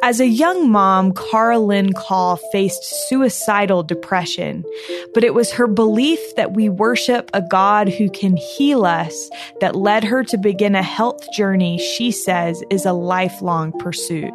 As a young mom, Karalynne Call faced suicidal depression, but it was her belief that we worship a God who can heal us that led her to begin a health journey she says is a lifelong pursuit.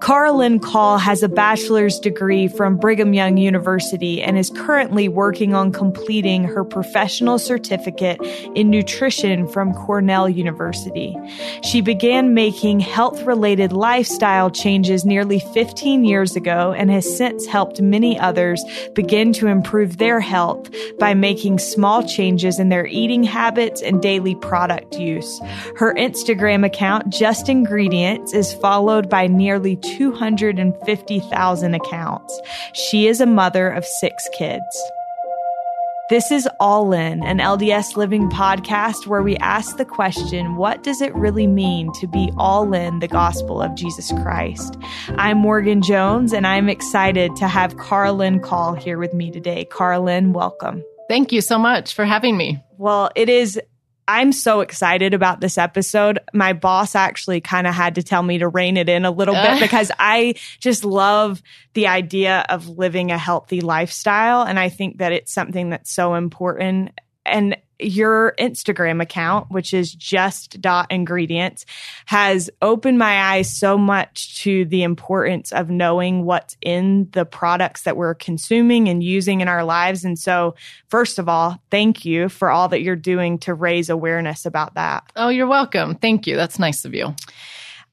Karalynne Call has a bachelor's degree from Brigham Young University and is currently working on completing her professional certificate in nutrition from Cornell University. She began making health related lifestyle changes nearly 15 years ago and has since helped many others begin to improve their health by making small changes in their eating habits and daily product use. Her Instagram account, Just Ingredients, is followed by nearly nearly 250,000 accounts. She is a mother of six kids. This is All In, an LDS Living podcast where we ask the question what does it really mean to be all in the gospel of Jesus Christ? I'm Morgan Jones, and I'm excited to have Karalynne Call here with me today. Karalynne, welcome. Thank you so much for having me. Well, it is I'm so excited about this episode. My boss actually kind of had to tell me to rein it in a little bit uh. because I just love the idea of living a healthy lifestyle. And I think that it's something that's so important. And your Instagram account, which is just dot ingredients, has opened my eyes so much to the importance of knowing what's in the products that we're consuming and using in our lives. And so, first of all, thank you for all that you're doing to raise awareness about that. Oh, you're welcome. Thank you. That's nice of you.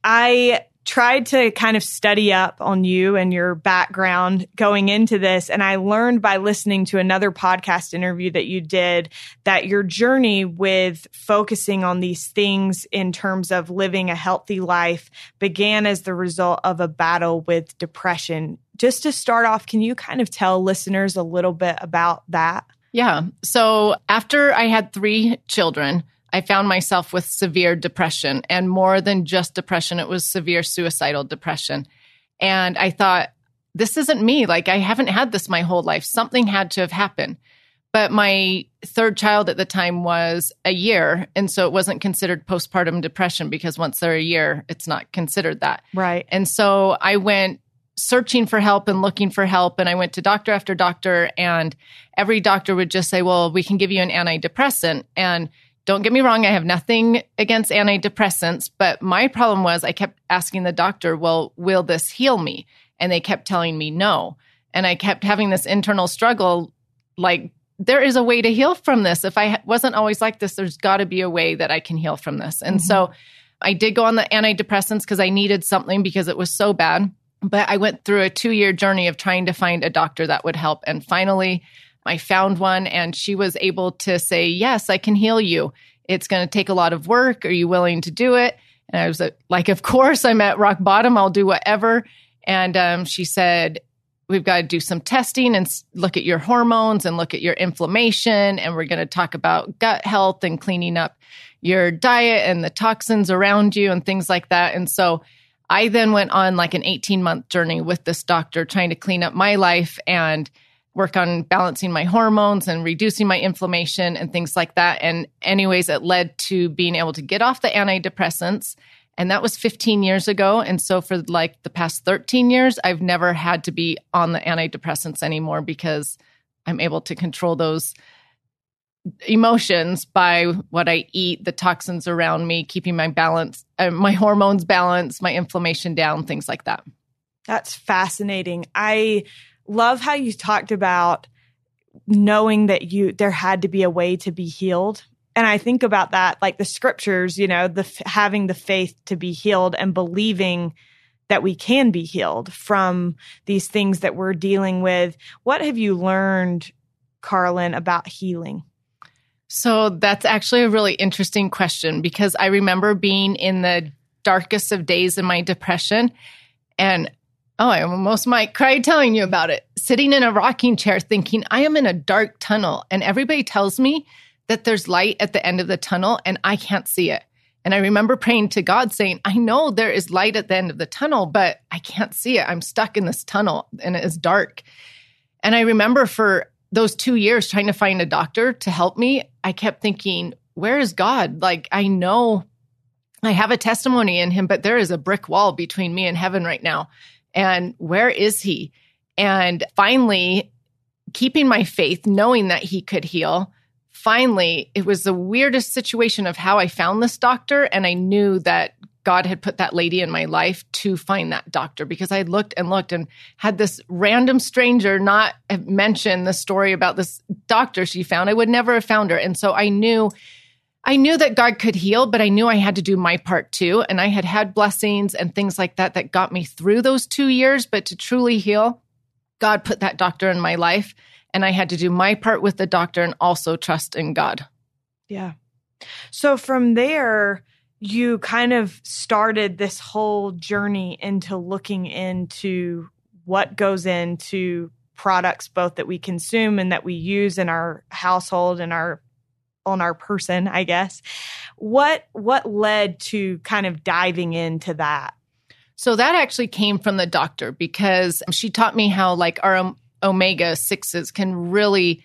I tried to kind of study up on you and your background going into this. And I learned by listening to another podcast interview that you did that your journey with focusing on these things in terms of living a healthy life began as the result of a battle with depression. Just to start off, can you kind of tell listeners a little bit about that? Yeah. So after I had three children, I found myself with severe depression and more than just depression, it was severe suicidal depression. And I thought, this isn't me. Like, I haven't had this my whole life. Something had to have happened. But my third child at the time was a year. And so it wasn't considered postpartum depression because once they're a year, it's not considered that. Right. And so I went searching for help and looking for help. And I went to doctor after doctor, and every doctor would just say, well, we can give you an antidepressant. And don't get me wrong, I have nothing against antidepressants, but my problem was I kept asking the doctor, well, will this heal me? And they kept telling me no. And I kept having this internal struggle like, there is a way to heal from this. If I wasn't always like this, there's got to be a way that I can heal from this. And mm-hmm. so I did go on the antidepressants because I needed something because it was so bad. But I went through a two year journey of trying to find a doctor that would help. And finally, I found one and she was able to say, Yes, I can heal you. It's going to take a lot of work. Are you willing to do it? And I was like, Of course, I'm at rock bottom. I'll do whatever. And um, she said, We've got to do some testing and look at your hormones and look at your inflammation. And we're going to talk about gut health and cleaning up your diet and the toxins around you and things like that. And so I then went on like an 18 month journey with this doctor trying to clean up my life and work on balancing my hormones and reducing my inflammation and things like that. And, anyways, it led to being able to get off the antidepressants. And that was 15 years ago. And so, for like the past 13 years, I've never had to be on the antidepressants anymore because I'm able to control those emotions by what I eat, the toxins around me, keeping my balance, uh, my hormones balanced, my inflammation down, things like that. That's fascinating. I love how you talked about knowing that you there had to be a way to be healed. And i think about that like the scriptures you know the having the faith to be healed and believing that we can be healed from these things that we're dealing with. What have you learned Karalynne about healing? So that's actually a really interesting question because i remember being in the darkest of days in my depression and Oh, I almost might cry telling you about it. Sitting in a rocking chair thinking, I am in a dark tunnel, and everybody tells me that there's light at the end of the tunnel, and I can't see it. And I remember praying to God saying, I know there is light at the end of the tunnel, but I can't see it. I'm stuck in this tunnel and it is dark. And I remember for those two years trying to find a doctor to help me, I kept thinking, where is God? Like, I know I have a testimony in him, but there is a brick wall between me and heaven right now. And where is he? And finally, keeping my faith, knowing that he could heal. Finally, it was the weirdest situation of how I found this doctor. And I knew that God had put that lady in my life to find that doctor because I looked and looked and had this random stranger not mention the story about this doctor she found. I would never have found her. And so I knew I knew that God could heal, but I knew I had to do my part too. And I had had blessings and things like that that got me through those two years. But to truly heal, God put that doctor in my life. And I had to do my part with the doctor and also trust in God. Yeah. So from there, you kind of started this whole journey into looking into what goes into products both that we consume and that we use in our household and our on our person i guess what what led to kind of diving into that so that actually came from the doctor because she taught me how like our omega 6s can really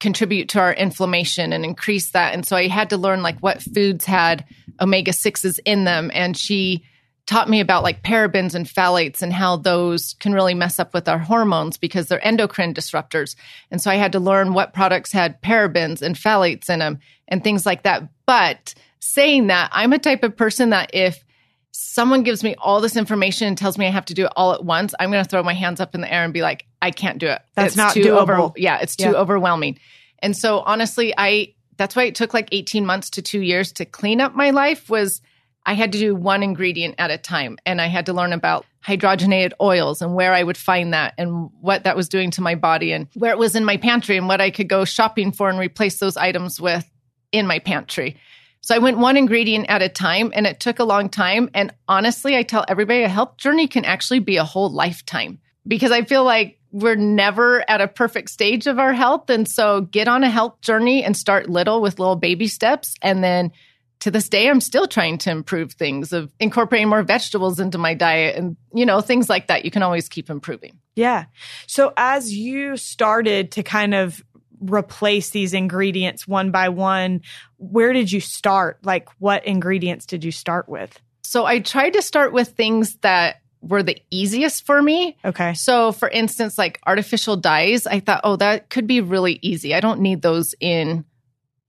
contribute to our inflammation and increase that. And so I had to learn like what foods had omega 6s in them. And she taught me about like parabens and phthalates and how those can really mess up with our hormones because they're endocrine disruptors. And so I had to learn what products had parabens and phthalates in them and things like that. But saying that, I'm a type of person that if someone gives me all this information and tells me I have to do it all at once, I'm going to throw my hands up in the air and be like, I can't do it. That's it's not too doable. over. Yeah, it's too yeah. overwhelming. And so honestly, I that's why it took like 18 months to 2 years to clean up my life was I had to do one ingredient at a time and I had to learn about hydrogenated oils and where I would find that and what that was doing to my body and where it was in my pantry and what I could go shopping for and replace those items with in my pantry. So I went one ingredient at a time and it took a long time. And honestly, I tell everybody a health journey can actually be a whole lifetime because I feel like we're never at a perfect stage of our health. And so get on a health journey and start little with little baby steps. And then to this day, I'm still trying to improve things of incorporating more vegetables into my diet and, you know, things like that. You can always keep improving. Yeah. So as you started to kind of replace these ingredients one by one, where did you start? Like, what ingredients did you start with? So I tried to start with things that were the easiest for me. Okay. So, for instance, like artificial dyes, I thought, oh, that could be really easy. I don't need those in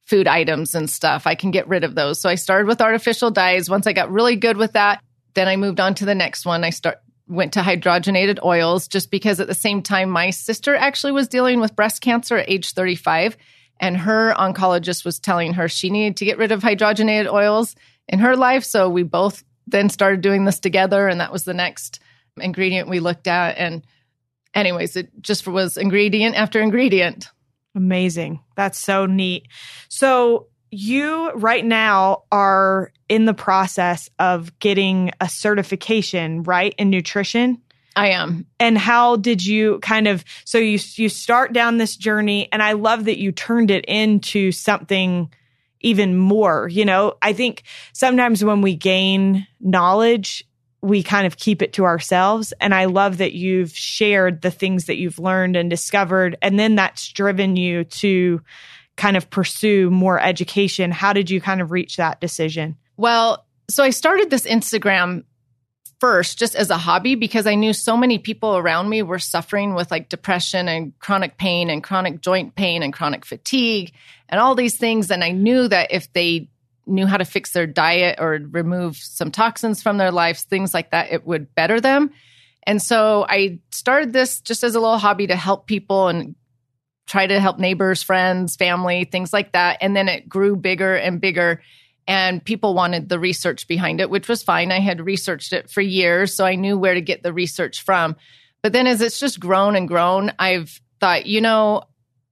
food items and stuff. I can get rid of those. So, I started with artificial dyes. Once I got really good with that, then I moved on to the next one. I start went to hydrogenated oils just because at the same time my sister actually was dealing with breast cancer at age 35 and her oncologist was telling her she needed to get rid of hydrogenated oils in her life so we both then started doing this together and that was the next ingredient we looked at and anyways it just was ingredient after ingredient amazing that's so neat so you right now are in the process of getting a certification right in nutrition I am. And how did you kind of so you you start down this journey and I love that you turned it into something even more. You know, I think sometimes when we gain knowledge, we kind of keep it to ourselves. And I love that you've shared the things that you've learned and discovered. And then that's driven you to kind of pursue more education. How did you kind of reach that decision? Well, so I started this Instagram first just as a hobby because I knew so many people around me were suffering with like depression and chronic pain and chronic joint pain and chronic fatigue and all these things. And I knew that if they knew how to fix their diet or remove some toxins from their lives, things like that, it would better them. And so I started this just as a little hobby to help people and try to help neighbors, friends, family, things like that. And then it grew bigger and bigger and people wanted the research behind it, which was fine. I had researched it for years, so I knew where to get the research from. But then as it's just grown and grown, I've thought, you know,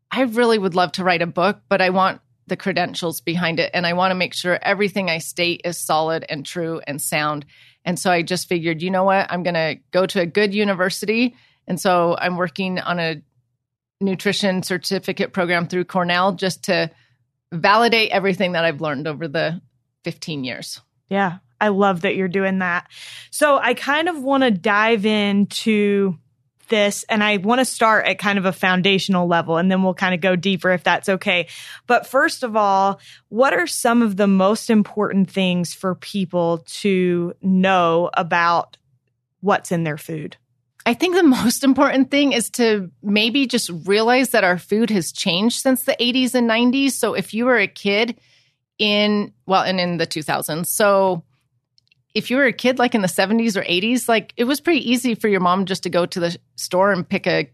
I really would love to write a book, but I want the credentials behind it. And I want to make sure everything I state is solid and true and sound. And so I just figured, you know what? I'm going to go to a good university. And so I'm working on a nutrition certificate program through Cornell just to validate everything that I've learned over the 15 years. Yeah, I love that you're doing that. So I kind of want to dive into this and I want to start at kind of a foundational level and then we'll kind of go deeper if that's okay. But first of all, what are some of the most important things for people to know about what's in their food? I think the most important thing is to maybe just realize that our food has changed since the 80s and 90s. So if you were a kid in, well, and in the 2000s, so if you were a kid like in the 70s or 80s, like it was pretty easy for your mom just to go to the store and pick a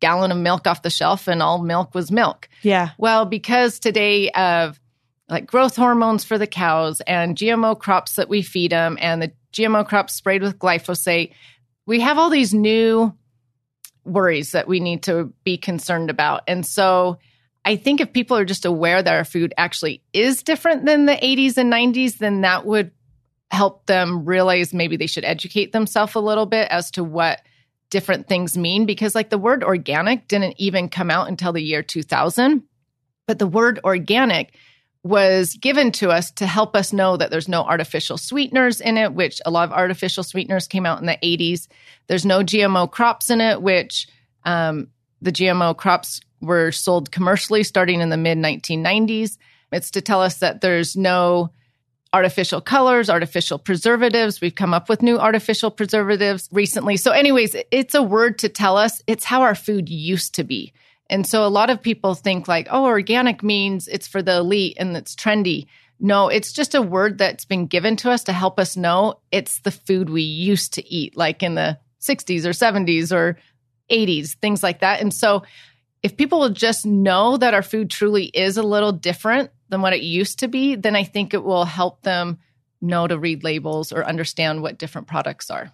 gallon of milk off the shelf and all milk was milk. Yeah. Well, because today of like growth hormones for the cows and GMO crops that we feed them and the GMO crops sprayed with glyphosate, we have all these new worries that we need to be concerned about. And so I think if people are just aware that our food actually is different than the 80s and 90s, then that would help them realize maybe they should educate themselves a little bit as to what different things mean. Because, like, the word organic didn't even come out until the year 2000. But the word organic was given to us to help us know that there's no artificial sweeteners in it, which a lot of artificial sweeteners came out in the 80s. There's no GMO crops in it, which um, the GMO crops were sold commercially starting in the mid 1990s. It's to tell us that there's no artificial colors, artificial preservatives. We've come up with new artificial preservatives recently. So, anyways, it's a word to tell us it's how our food used to be. And so a lot of people think like, oh, organic means it's for the elite and it's trendy. No, it's just a word that's been given to us to help us know it's the food we used to eat, like in the 60s or 70s or 80s, things like that. And so if people will just know that our food truly is a little different than what it used to be, then I think it will help them know to read labels or understand what different products are.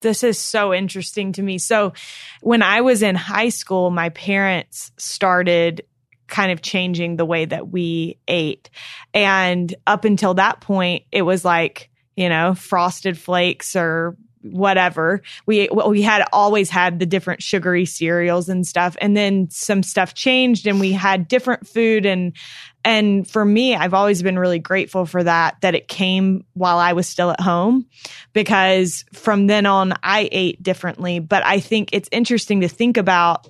This is so interesting to me. So, when I was in high school, my parents started kind of changing the way that we ate. And up until that point, it was like, you know, frosted flakes or whatever. We we had always had the different sugary cereals and stuff and then some stuff changed and we had different food and and for me I've always been really grateful for that that it came while I was still at home because from then on I ate differently but I think it's interesting to think about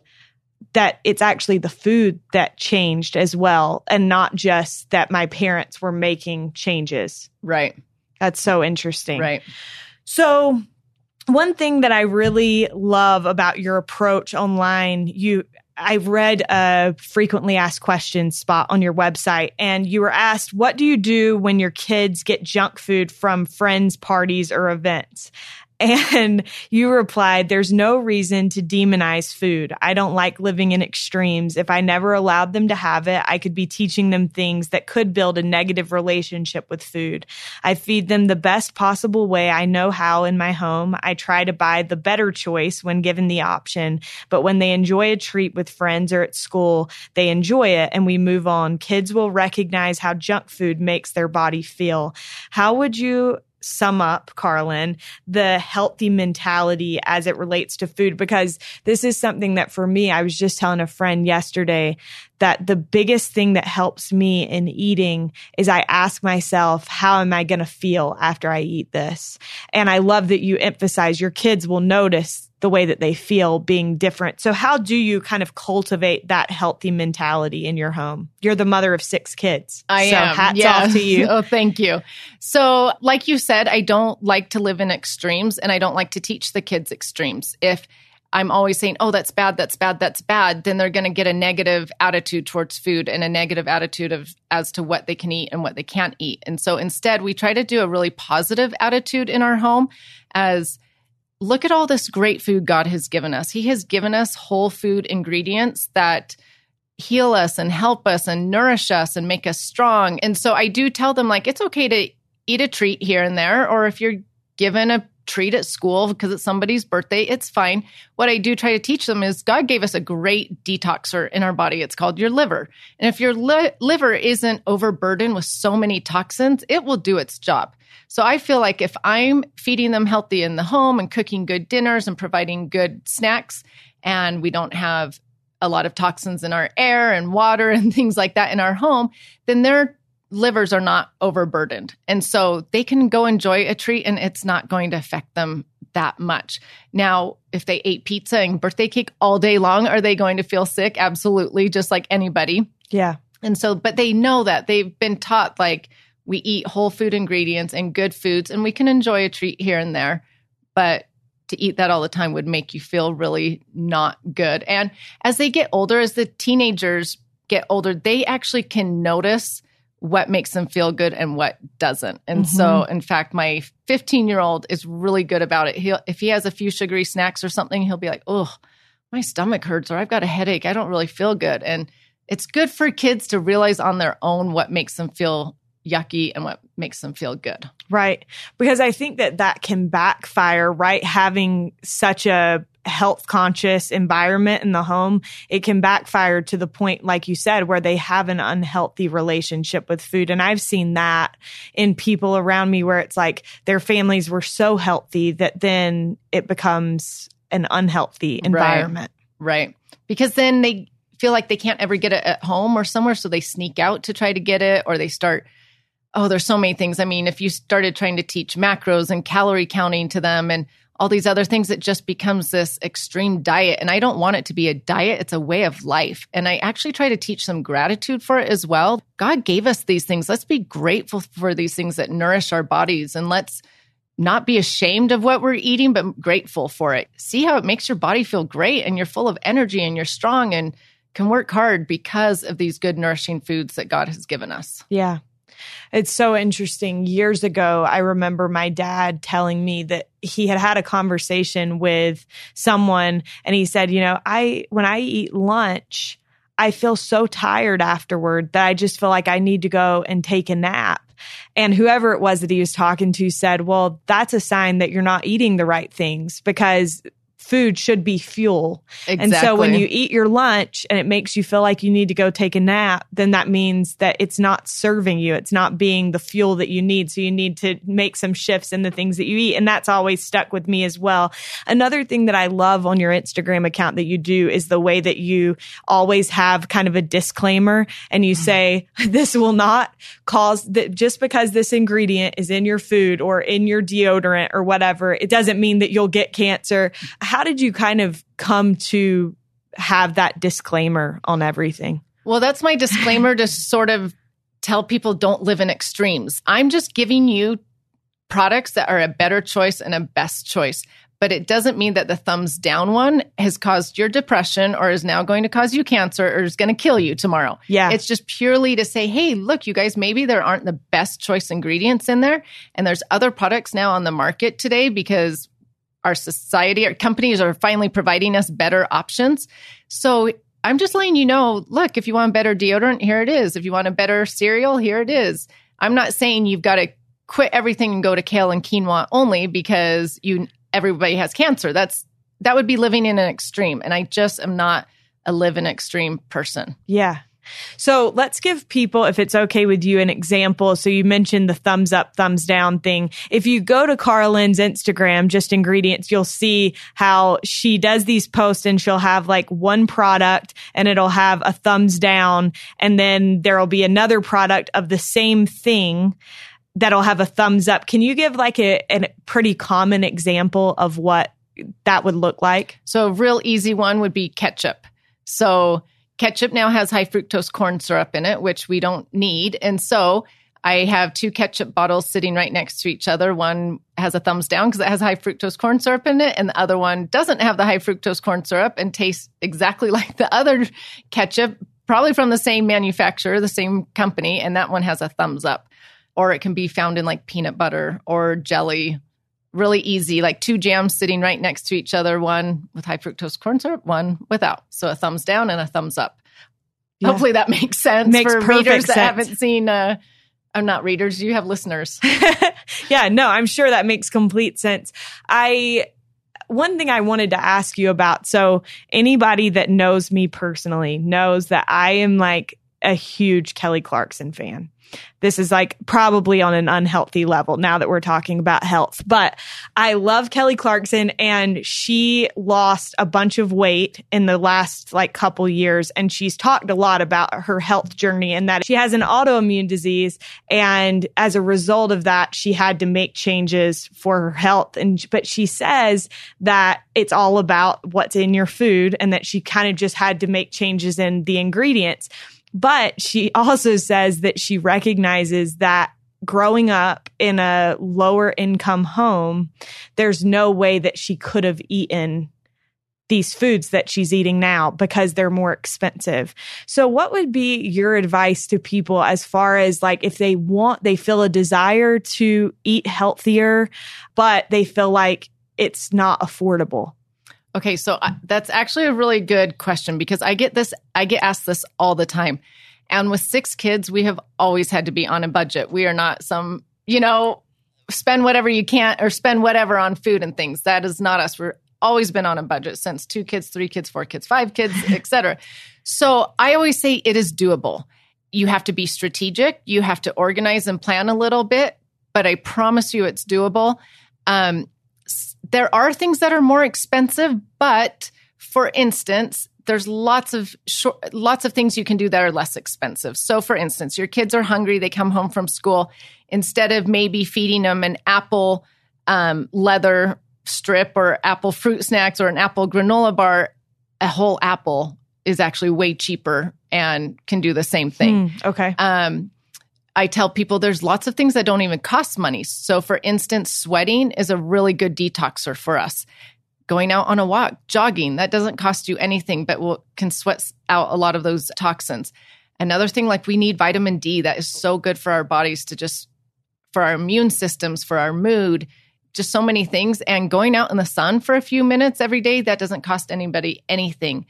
that it's actually the food that changed as well and not just that my parents were making changes. Right. That's so interesting. Right. So one thing that I really love about your approach online, you I've read a frequently asked questions spot on your website, and you were asked, What do you do when your kids get junk food from friends' parties or events? And you replied, There's no reason to demonize food. I don't like living in extremes. If I never allowed them to have it, I could be teaching them things that could build a negative relationship with food. I feed them the best possible way I know how in my home. I try to buy the better choice when given the option. But when they enjoy a treat with friends or at school, they enjoy it and we move on. Kids will recognize how junk food makes their body feel. How would you sum up, Karalynne, the healthy mentality as it relates to food? Because this is something that for me, I was just telling a friend yesterday that the biggest thing that helps me in eating is I ask myself, how am I going to feel after I eat this? And I love that you emphasize your kids will notice the way that they feel being different. So how do you kind of cultivate that healthy mentality in your home? You're the mother of six kids. I so am. hats yeah. off to you. oh, thank you. So, like you said, I don't like to live in extremes and I don't like to teach the kids extremes. If I'm always saying, oh, that's bad, that's bad, that's bad, then they're going to get a negative attitude towards food and a negative attitude of as to what they can eat and what they can't eat. And so instead, we try to do a really positive attitude in our home as look at all this great food God has given us. He has given us whole food ingredients that heal us and help us and nourish us and make us strong. And so I do tell them like it's okay to eat a treat here and there or if you're given a treat at school because it's somebody's birthday, it's fine. What I do try to teach them is God gave us a great detoxer in our body. It's called your liver. And if your li- liver isn't overburdened with so many toxins, it will do its job. So I feel like if I'm feeding them healthy in the home and cooking good dinners and providing good snacks, and we don't have a lot of toxins in our air and water and things like that in our home, then their livers are not overburdened. And so they can go enjoy a treat and it's not going to affect them that much. Now, if they ate pizza and birthday cake all day long, are they going to feel sick? Absolutely, just like anybody. Yeah. And so, but they know that they've been taught like we eat whole food ingredients and good foods, and we can enjoy a treat here and there. But to eat that all the time would make you feel really not good. And as they get older, as the teenagers get older, they actually can notice what makes them feel good and what doesn't. And mm-hmm. so, in fact, my 15 year old is really good about it. He'll, if he has a few sugary snacks or something, he'll be like, oh, my stomach hurts or I've got a headache. I don't really feel good. And it's good for kids to realize on their own what makes them feel yucky and what makes them feel good. Right. Because I think that that can backfire, right? Having such a health conscious environment in the home, it can backfire to the point, like you said, where they have an unhealthy relationship with food. And I've seen that in people around me where it's like their families were so healthy that then it becomes an unhealthy environment. Right. right. Because then they feel like they can't ever get it at home or somewhere. So they sneak out to try to get it or they start oh, there's so many things. I mean, if you started trying to teach macros and calorie counting to them and all these other things, it just becomes this extreme diet. And I don't want it to be a diet, it's a way of life. And I actually try to teach them gratitude for it as well. God gave us these things. Let's be grateful for these things that nourish our bodies and let's not be ashamed of what we're eating, but grateful for it. See how it makes your body feel great and you're full of energy and you're strong and can work hard because of these good, nourishing foods that God has given us. Yeah. It's so interesting. Years ago, I remember my dad telling me that he had had a conversation with someone and he said, you know, I, when I eat lunch, I feel so tired afterward that I just feel like I need to go and take a nap. And whoever it was that he was talking to said, well, that's a sign that you're not eating the right things because food should be fuel. Exactly. And so when you eat your lunch and it makes you feel like you need to go take a nap, then that means that it's not serving you. It's not being the fuel that you need. So you need to make some shifts in the things that you eat. And that's always stuck with me as well. Another thing that I love on your Instagram account that you do is the way that you always have kind of a disclaimer and you say, this will not cause that just because this ingredient is in your food or in your deodorant or whatever, it doesn't mean that you'll get cancer. How did you kind of come to have that disclaimer on everything? Well, that's my disclaimer to sort of tell people don't live in extremes. I'm just giving you products that are a better choice and a best choice. But it doesn't mean that the thumbs down one has caused your depression or is now going to cause you cancer or is going to kill you tomorrow. Yeah. It's just purely to say, hey, look, you guys, maybe there aren't the best choice ingredients in there. And there's other products now on the market today because our society, our companies are finally providing us better options. So I'm just letting you know look, if you want better deodorant, here it is. If you want a better cereal, here it is. I'm not saying you've got to quit everything and go to kale and quinoa only because you everybody has cancer. That's that would be living in an extreme. And I just am not a live in extreme person. Yeah. So let's give people, if it's okay with you, an example. So you mentioned the thumbs up, thumbs down thing. If you go to Karalynne's Instagram, just ingredients, you'll see how she does these posts and she'll have like one product and it'll have a thumbs down. And then there'll be another product of the same thing that'll have a thumbs up. Can you give like a, a pretty common example of what that would look like? So a real easy one would be ketchup. So ketchup now has high fructose corn syrup in it, which we don't need. And so I have two ketchup bottles sitting right next to each other. One has a thumbs down because it has high fructose corn syrup in it, and the other one doesn't have the high fructose corn syrup and tastes exactly like the other ketchup, probably from the same manufacturer, the same company, and that one has a thumbs up. Or it can be found in like peanut butter or jelly really easy, like two jams sitting right next to each other, one with high fructose corn syrup, one without. So a thumbs down and a thumbs up. Yeah. Hopefully that makes sense makes for readers sense. that haven't seen uh I'm not readers, you have listeners. yeah, no, I'm sure that makes complete sense. I one thing I wanted to ask you about. So anybody that knows me personally knows that I am like a huge Kelly Clarkson fan. This is like probably on an unhealthy level now that we're talking about health. But I love Kelly Clarkson and she lost a bunch of weight in the last like couple years. And she's talked a lot about her health journey and that she has an autoimmune disease. And as a result of that, she had to make changes for her health. And, but she says that it's all about what's in your food and that she kind of just had to make changes in the ingredients. But she also says that she recognizes that growing up in a lower income home, there's no way that she could have eaten these foods that she's eating now because they're more expensive. So what would be your advice to people as far as like if they want they feel a desire to eat healthier but they feel like it's not affordable? Okay, so I, that's actually a really good question because I get this, I get asked this all the time. And with six kids, we have always had to be on a budget. We are not some, you know, spend whatever you can or spend whatever on food and things. That is not us. We're always been on a budget since two kids, three kids, four kids, five kids, etc. So I always say it is doable. You have to be strategic. You have to organize and plan a little bit, but I promise you it's doable. Um, there are things that are more expensive, but for instance, there's lots of short, lots of things you can do that are less expensive. So for instance, your kids are hungry, they come home from school, instead of maybe feeding them an apple um, leather strip or apple fruit snacks or an apple granola bar, a whole apple is actually way cheaper and can do the same thing. Mm, okay. Um, I tell people there's lots of things that don't even cost money. So, for instance, sweating is a really good detoxer for us. Going out on a walk, jogging, that doesn't cost you anything, but will, can sweat out a lot of those toxins. Another thing, like we need vitamin D, that is so good for our bodies to just, for our immune systems, for our mood, just so many things. And going out in the sun for a few minutes every day, that doesn't cost anybody anything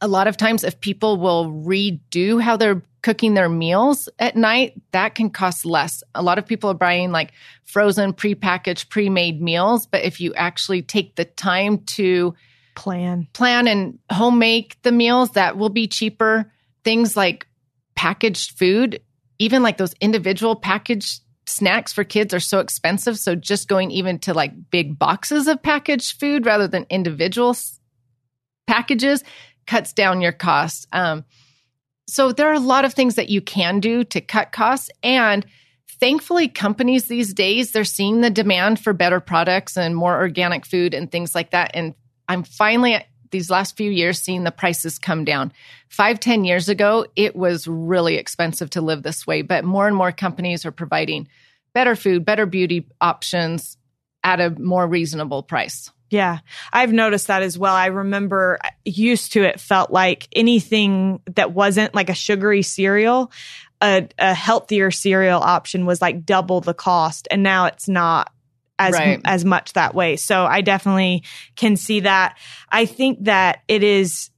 a lot of times if people will redo how they're cooking their meals at night that can cost less. A lot of people are buying like frozen prepackaged pre-made meals but if you actually take the time to plan. plan and home make the meals that will be cheaper. Things like packaged food even like those individual packaged snacks for kids are so expensive so just going even to like big boxes of packaged food rather than individual packages cuts down your costs. Um, so there are a lot of things that you can do to cut costs. And thankfully, companies these days, they're seeing the demand for better products and more organic food and things like that. And I'm finally these last few years seeing the prices come down. Five, ten years ago, it was really expensive to live this way, but more and more companies are providing better food, better beauty options at a more reasonable price. Yeah, I've noticed that as well. I remember used to it felt like anything that wasn't like a sugary cereal, a, a healthier cereal option was like double the cost, and now it's not as right. as much that way. So I definitely can see that. I think that it is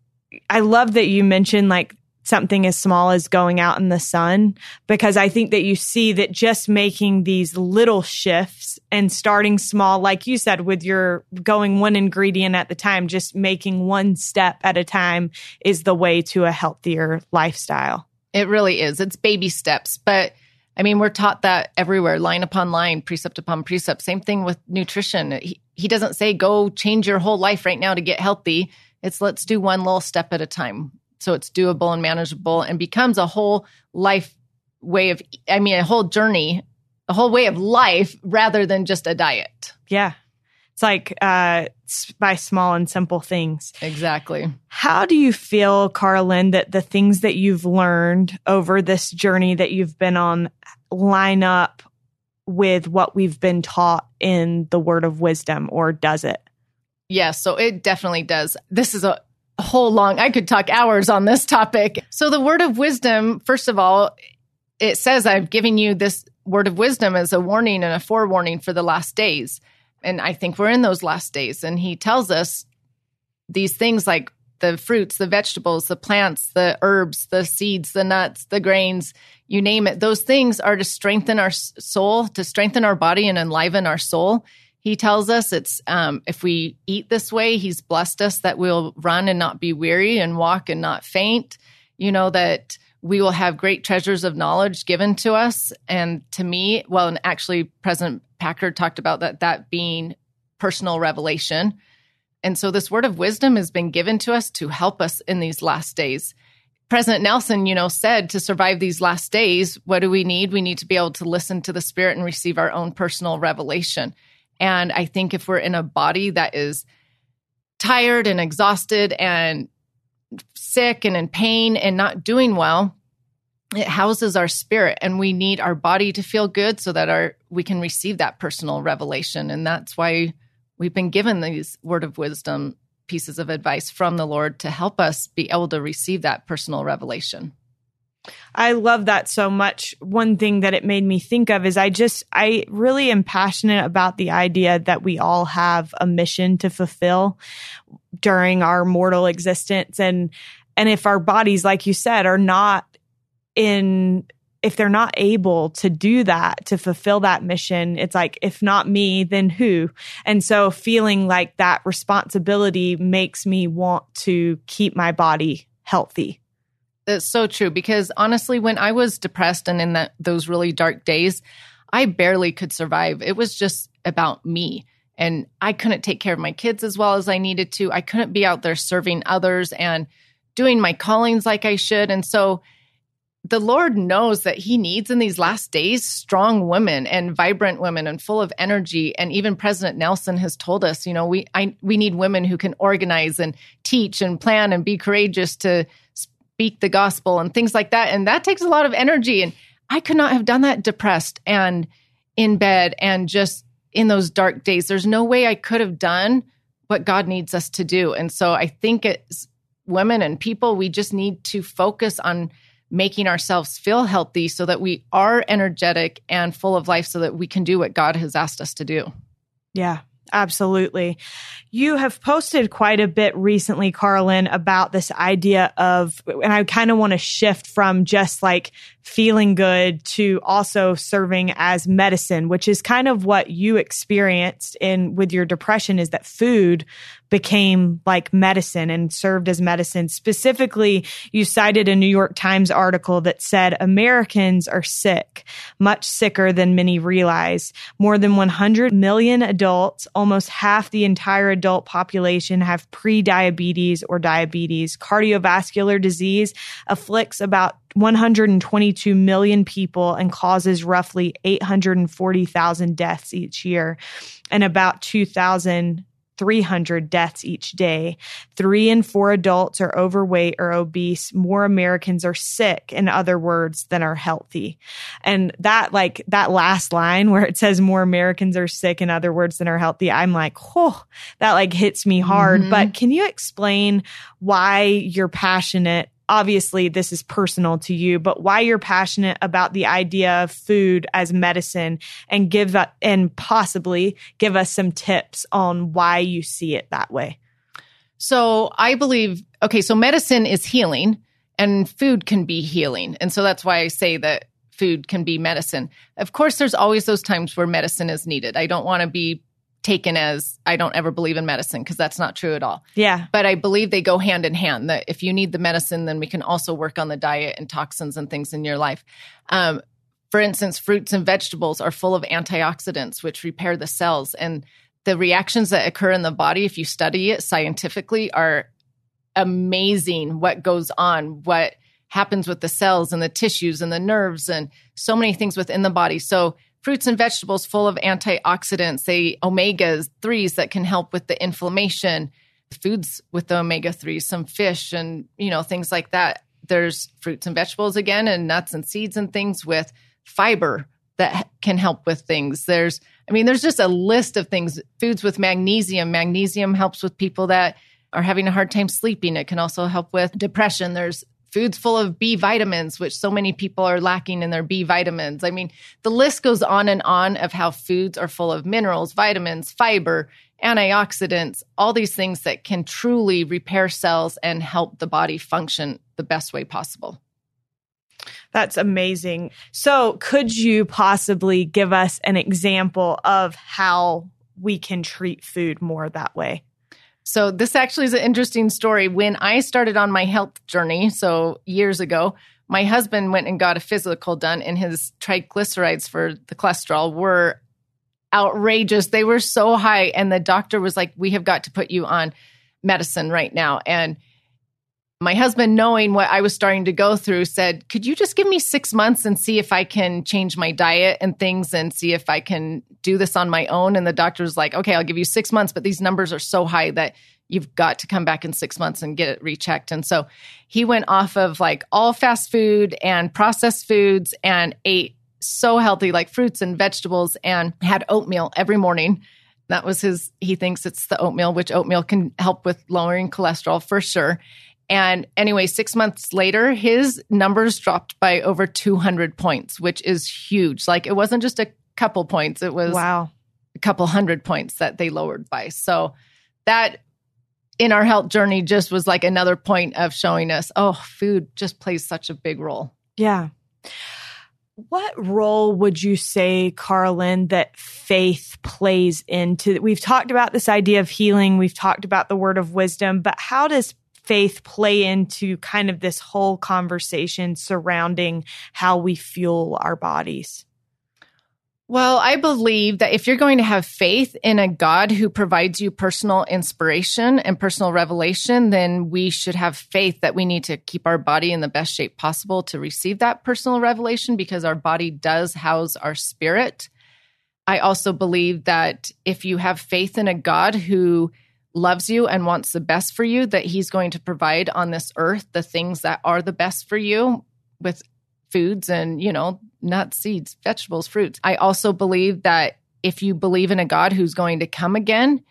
I love that you mentioned like something as small as going out in the sun because I think that you see that just making these little shifts and starting small, like you said, with your going one ingredient at the time, just making one step at a time is the way to a healthier lifestyle. It really is. It's baby steps. But I mean, we're taught that everywhere, line upon line, precept upon precept. Same thing with nutrition. He, he doesn't say go change your whole life right now to get healthy. It's let's do one little step at a time so it's doable and manageable and becomes a whole life way of i mean a whole journey a whole way of life rather than just a diet. Yeah. It's like uh by small and simple things. Exactly. How do you feel Karalynne that the things that you've learned over this journey that you've been on line up with what we've been taught in the word of wisdom or does it? Yes, so it definitely does. This is a whole long, I could talk hours on this topic. So, the word of wisdom, first of all, it says, I've given you this word of wisdom as a warning and a forewarning for the last days. And I think we're in those last days. And he tells us these things like the fruits, the vegetables, the plants, the herbs, the seeds, the nuts, the grains, you name it. Those things are to strengthen our soul, to strengthen our body and enliven our soul. He tells us it's um, if we eat this way, he's blessed us that we'll run and not be weary and walk and not faint. You know, that we will have great treasures of knowledge given to us. And to me, well, and actually, President Packer talked about that, that being personal revelation. And so this word of wisdom has been given to us to help us in these last days. President Nelson, you know, said to survive these last days, what do we need? We need to be able to listen to the Spirit and receive our own personal revelation. And I think if we're in a body that is tired and exhausted and sick and in pain and not doing well, it houses our spirit and we need our body to feel good so that our we can receive that personal revelation and that's why we've been given these word of wisdom pieces of advice from the Lord to help us be able to receive that personal revelation. I love that so much. One thing that it made me think of is I just, I really am passionate about the idea that we all have a mission to fulfill during our mortal existence. And, and if our bodies, like you said, are not in if they're not able to do that, to fulfill that mission, it's like, if not me, then who? And so feeling like that responsibility makes me want to keep my body healthy. It's so true because honestly, when I was depressed and in that, those really dark days, I barely could survive. It was just about me. And I couldn't take care of my kids as well as I needed to. I couldn't be out there serving others and doing my callings like I should. And so, the Lord knows that He needs in these last days strong women and vibrant women and full of energy. And even President Nelson has told us, you know, we I, we need women who can organize and teach and plan and be courageous to speak the gospel and things like that. And that takes a lot of energy. And I could not have done that depressed and in bed and just in those dark days. There's no way I could have done what God needs us to do. And so I think it's women and people, we just need to focus on making ourselves feel healthy so that we are energetic and full of life so that we can do what God has asked us to do. Yeah. Absolutely. You have posted quite a bit recently, Karalynne, about this idea of, and I kind of want to shift from just like feeling good to also serving as medicine, which is kind of what you experienced in with your depression is that food became like medicine and served as medicine. Specifically, you cited a New York Times article that said Americans are sick, much sicker than many realize. More than 100 million adults, almost half the entire adult population have pre-diabetes or diabetes. Cardiovascular disease afflicts about 122 million people and causes roughly 840,000 deaths each year and about 2,000 300 deaths each day. Three in four adults are overweight or obese. More Americans are sick, in other words, than are healthy. And that, like, that last line where it says more Americans are sick, in other words, than are healthy, I'm like, oh, that like hits me hard. Mm-hmm. But can you explain why you're passionate obviously this is personal to you, but why you're passionate about the idea of food as medicine and give that and possibly give us some tips on why you see it that way. So I believe, okay, so medicine is healing and food can be healing. And so that's why I say that food can be medicine. Of course, there's always those times where medicine is needed. I don't want to be taken as I don't ever believe in medicine because that's not true at all. Yeah. But I believe they go hand in hand that if you need the medicine, then we can also work on the diet and toxins and things in your life. Um, for instance, fruits and vegetables are full of antioxidants, which repair the cells. And the reactions that occur in the body, if you study it scientifically, are amazing what goes on, what happens with the cells and the tissues and the nerves and so many things within the body. So fruits and vegetables full of antioxidants, say omega 3s that can help with the inflammation, foods with the omega 3s, some fish and, you know, things like that. There's fruits and vegetables again and nuts and seeds and things with fiber that can help with things. There's I mean there's just a list of things foods with magnesium. Magnesium helps with people that are having a hard time sleeping. It can also help with depression. There's foods full of B vitamins, which so many people are lacking in their B vitamins. I mean, the list goes on and on of how foods are full of minerals, vitamins, fiber, antioxidants, all these things that can truly repair cells and help the body function the best way possible. That's amazing. So, could you possibly give us an example of how we can treat food more that way? So this actually is an interesting story. When I started on my health journey, so years ago, my husband went and got a physical done, and his triglycerides for the cholesterol were outrageous. They were so high. And the doctor was like, We have got to put you on medicine right now. And my husband, knowing what I was starting to go through, said, Could you just give me six months and see if I can change my diet and things and see if I can do this on my own? And the doctor was like, Okay, I'll give you six months, but these numbers are so high that you've got to come back in six months and get it rechecked. And so he went off of like all fast food and processed foods and ate so healthy, like fruits and vegetables, and had oatmeal every morning. That was his, he thinks it's the oatmeal, which oatmeal can help with lowering cholesterol for sure. And anyway, six months later, his numbers dropped by over 200 points, which is huge. Like it wasn't just a couple points, it was wow. a couple hundred points that they lowered by. So that in our health journey just was like another point of showing us, oh, food just plays such a big role. Yeah. What role would you say, Karalynne, that faith plays into? We've talked about this idea of healing, we've talked about the word of wisdom, but how does faith play into kind of this whole conversation surrounding how we fuel our bodies? Well, I believe that if you're going to have faith in a God who provides you personal inspiration and personal revelation, then we should have faith that we need to keep our body in the best shape possible to receive that personal revelation because our body does house our spirit. I also believe that if you have faith in a God who loves you and wants the best for you, that he's going to provide on this earth the things that are the best for you with foods and, you know, nuts, seeds, vegetables, fruits. I also believe that if you believe in a God who's going to come again,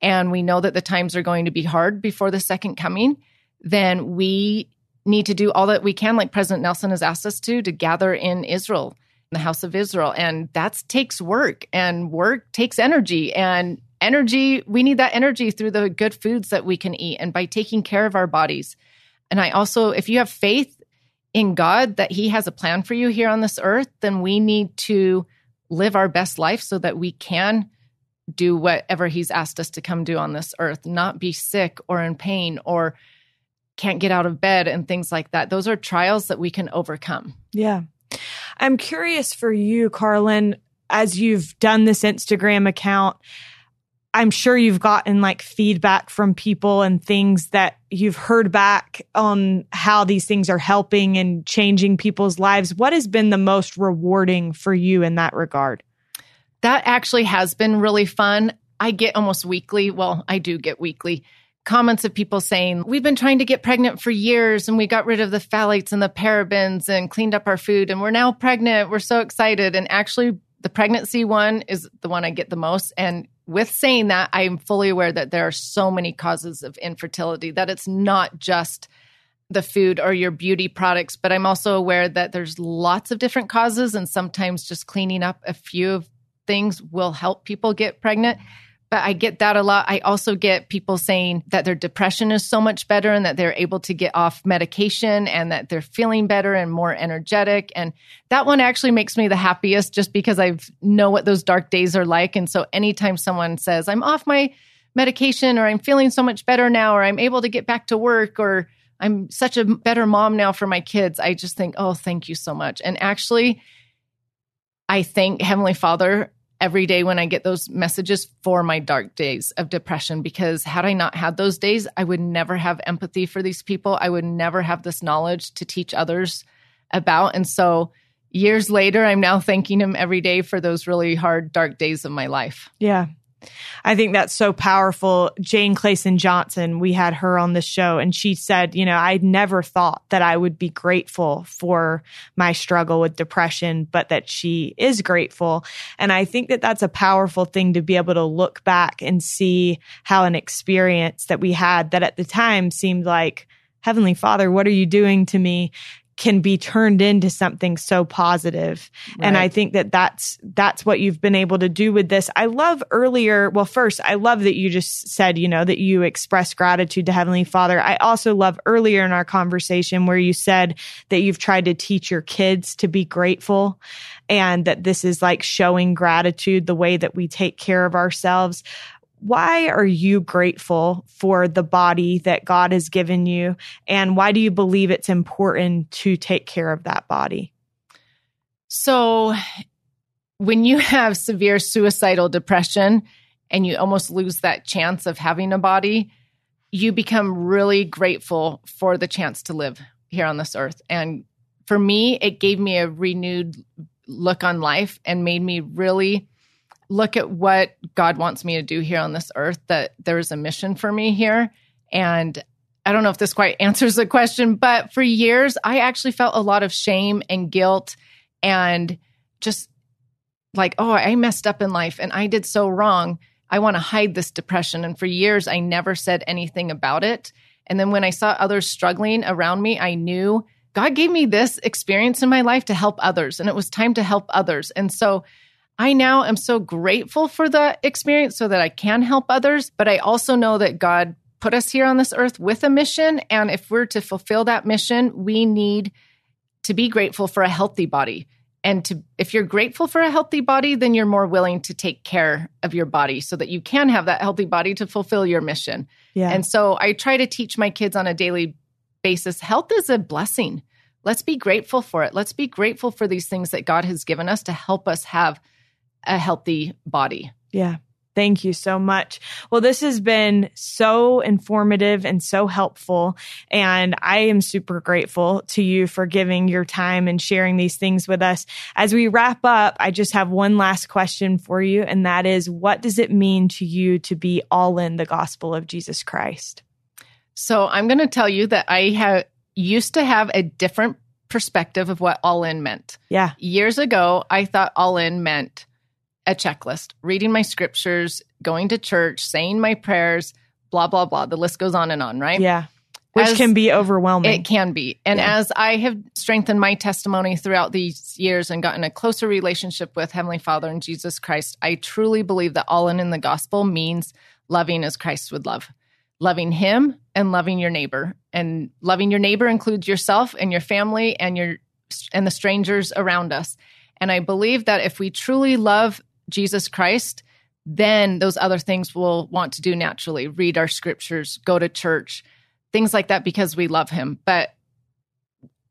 and we know that the times are going to be hard before the second coming, then we need to do all that we can, like President Nelson has asked us to, to gather in Israel, in the house of Israel. And that takes work, and work takes energy. And energy, we need that energy through the good foods that we can eat and by taking care of our bodies. And I also, if you have faith in God that He has a plan for you here on this earth, then we need to live our best life so that we can do whatever He's asked us to come do on this earth, not be sick or in pain or can't get out of bed and things like that. Those are trials that we can overcome. Yeah. I'm curious for you, Karalynne, as you've done this Instagram account I'm sure you've gotten like feedback from people and things that you've heard back on how these things are helping and changing people's lives. What has been the most rewarding for you in that regard? That actually has been really fun. I get almost weekly, well, I do get weekly comments of people saying, We've been trying to get pregnant for years and we got rid of the phthalates and the parabens and cleaned up our food and we're now pregnant. We're so excited. And actually, the pregnancy one is the one I get the most. And with saying that, I am fully aware that there are so many causes of infertility, that it's not just the food or your beauty products, but I'm also aware that there's lots of different causes, and sometimes just cleaning up a few of things will help people get pregnant I get that a lot. I also get people saying that their depression is so much better and that they're able to get off medication and that they're feeling better and more energetic. And that one actually makes me the happiest just because I know what those dark days are like. And so anytime someone says, I'm off my medication or I'm feeling so much better now or I'm able to get back to work or I'm such a better mom now for my kids, I just think, oh, thank you so much. And actually, I thank Heavenly Father every day when I get those messages for my dark days of depression because had I not had those days, I would never have empathy for these people. I would never have this knowledge to teach others about. And so years later, I'm now thanking him every day for those really hard, dark days of my life. Yeah. I think that's so powerful. Jane Clayson Johnson, we had her on the show and she said, you know, I never thought that I would be grateful for my struggle with depression, but that she is grateful. And I think that that's a powerful thing to be able to look back and see how an experience that we had that at the time seemed like, Heavenly Father, what are you doing to me? Can be turned into something so positive. Right. And I think that that's that's what you've been able to do with this. I love earlier, well first, I love that you just said, you know, that you express gratitude to Heavenly Father. I also love earlier in our conversation where you said that you've tried to teach your kids to be grateful and that this is like showing gratitude the way that we take care of ourselves why are you grateful for the body that God has given you? And why do you believe it's important to take care of that body? So, when you have severe suicidal depression and you almost lose that chance of having a body, you become really grateful for the chance to live here on this earth. And for me, it gave me a renewed look on life and made me really look at what God wants me to do here on this earth, that there's a mission for me here. And I don't know if this quite answers the question, but for years, I actually felt a lot of shame and guilt and just like, oh, I messed up in life and I did so wrong. I want to hide this depression. And for years, I never said anything about it. And then when I saw others struggling around me, I knew God gave me this experience in my life to help others, and it was time to help others. And so I now am so grateful for the experience so that I can help others, but I also know that God put us here on this earth with a mission. And if we're to fulfill that mission, we need to be grateful for a healthy body. And to, if you're grateful for a healthy body, then you're more willing to take care of your body so that you can have that healthy body to fulfill your mission. Yeah. And so I try to teach my kids on a daily basis health is a blessing. Let's be grateful for it. Let's be grateful for these things that God has given us to help us have a healthy body. Yeah. Thank you so much. Well, this has been so informative and so helpful. And I am super grateful to you for giving your time and sharing these things with us. As we wrap up, I just have one last question for you. And that is, what does it mean to you to be all in the gospel of Jesus Christ? So I'm going to tell you that I have used to have a different perspective of what all in meant. Yeah. Years ago, I thought all in meant a checklist, reading my scriptures, going to church, saying my prayers, blah, blah, blah. The list goes on and on, right? Yeah. Which as, can be overwhelming. It can be. And yeah. as I have strengthened my testimony throughout these years and gotten a closer relationship with Heavenly Father and Jesus Christ, I truly believe that all in in the gospel means loving as Christ would love. Loving him and loving your neighbor. And loving your neighbor includes yourself and your family and your and the strangers around us. And I believe that if we truly love Jesus Christ, then those other things we'll want to do naturally read our scriptures, go to church, things like that because we love him. But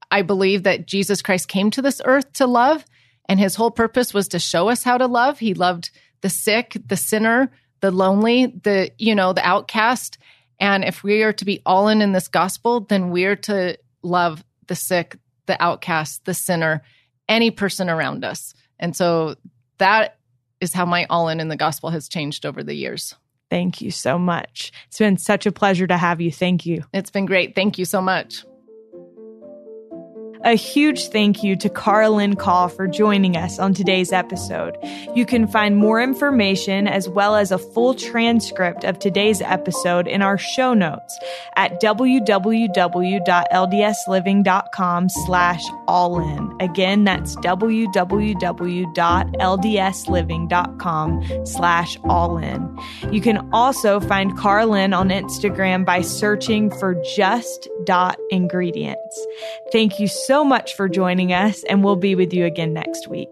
I believe that Jesus Christ came to this earth to love, and his whole purpose was to show us how to love. He loved the sick, the sinner, the lonely, the, you know, the outcast. And if we are to be all in in this gospel, then we're to love the sick, the outcast, the sinner, any person around us. And so that is how my all in in the gospel has changed over the years. Thank you so much. It's been such a pleasure to have you. Thank you. It's been great. Thank you so much. A huge thank you to Karalynne Call for joining us on today's episode. You can find more information as well as a full transcript of today's episode in our show notes at www.ldsliving.com slash all in. Again, that's www.ldsliving.com slash all in. You can also find Karalynne on Instagram by searching for just dot ingredients. Thank you so so much for joining us, and we'll be with you again next week.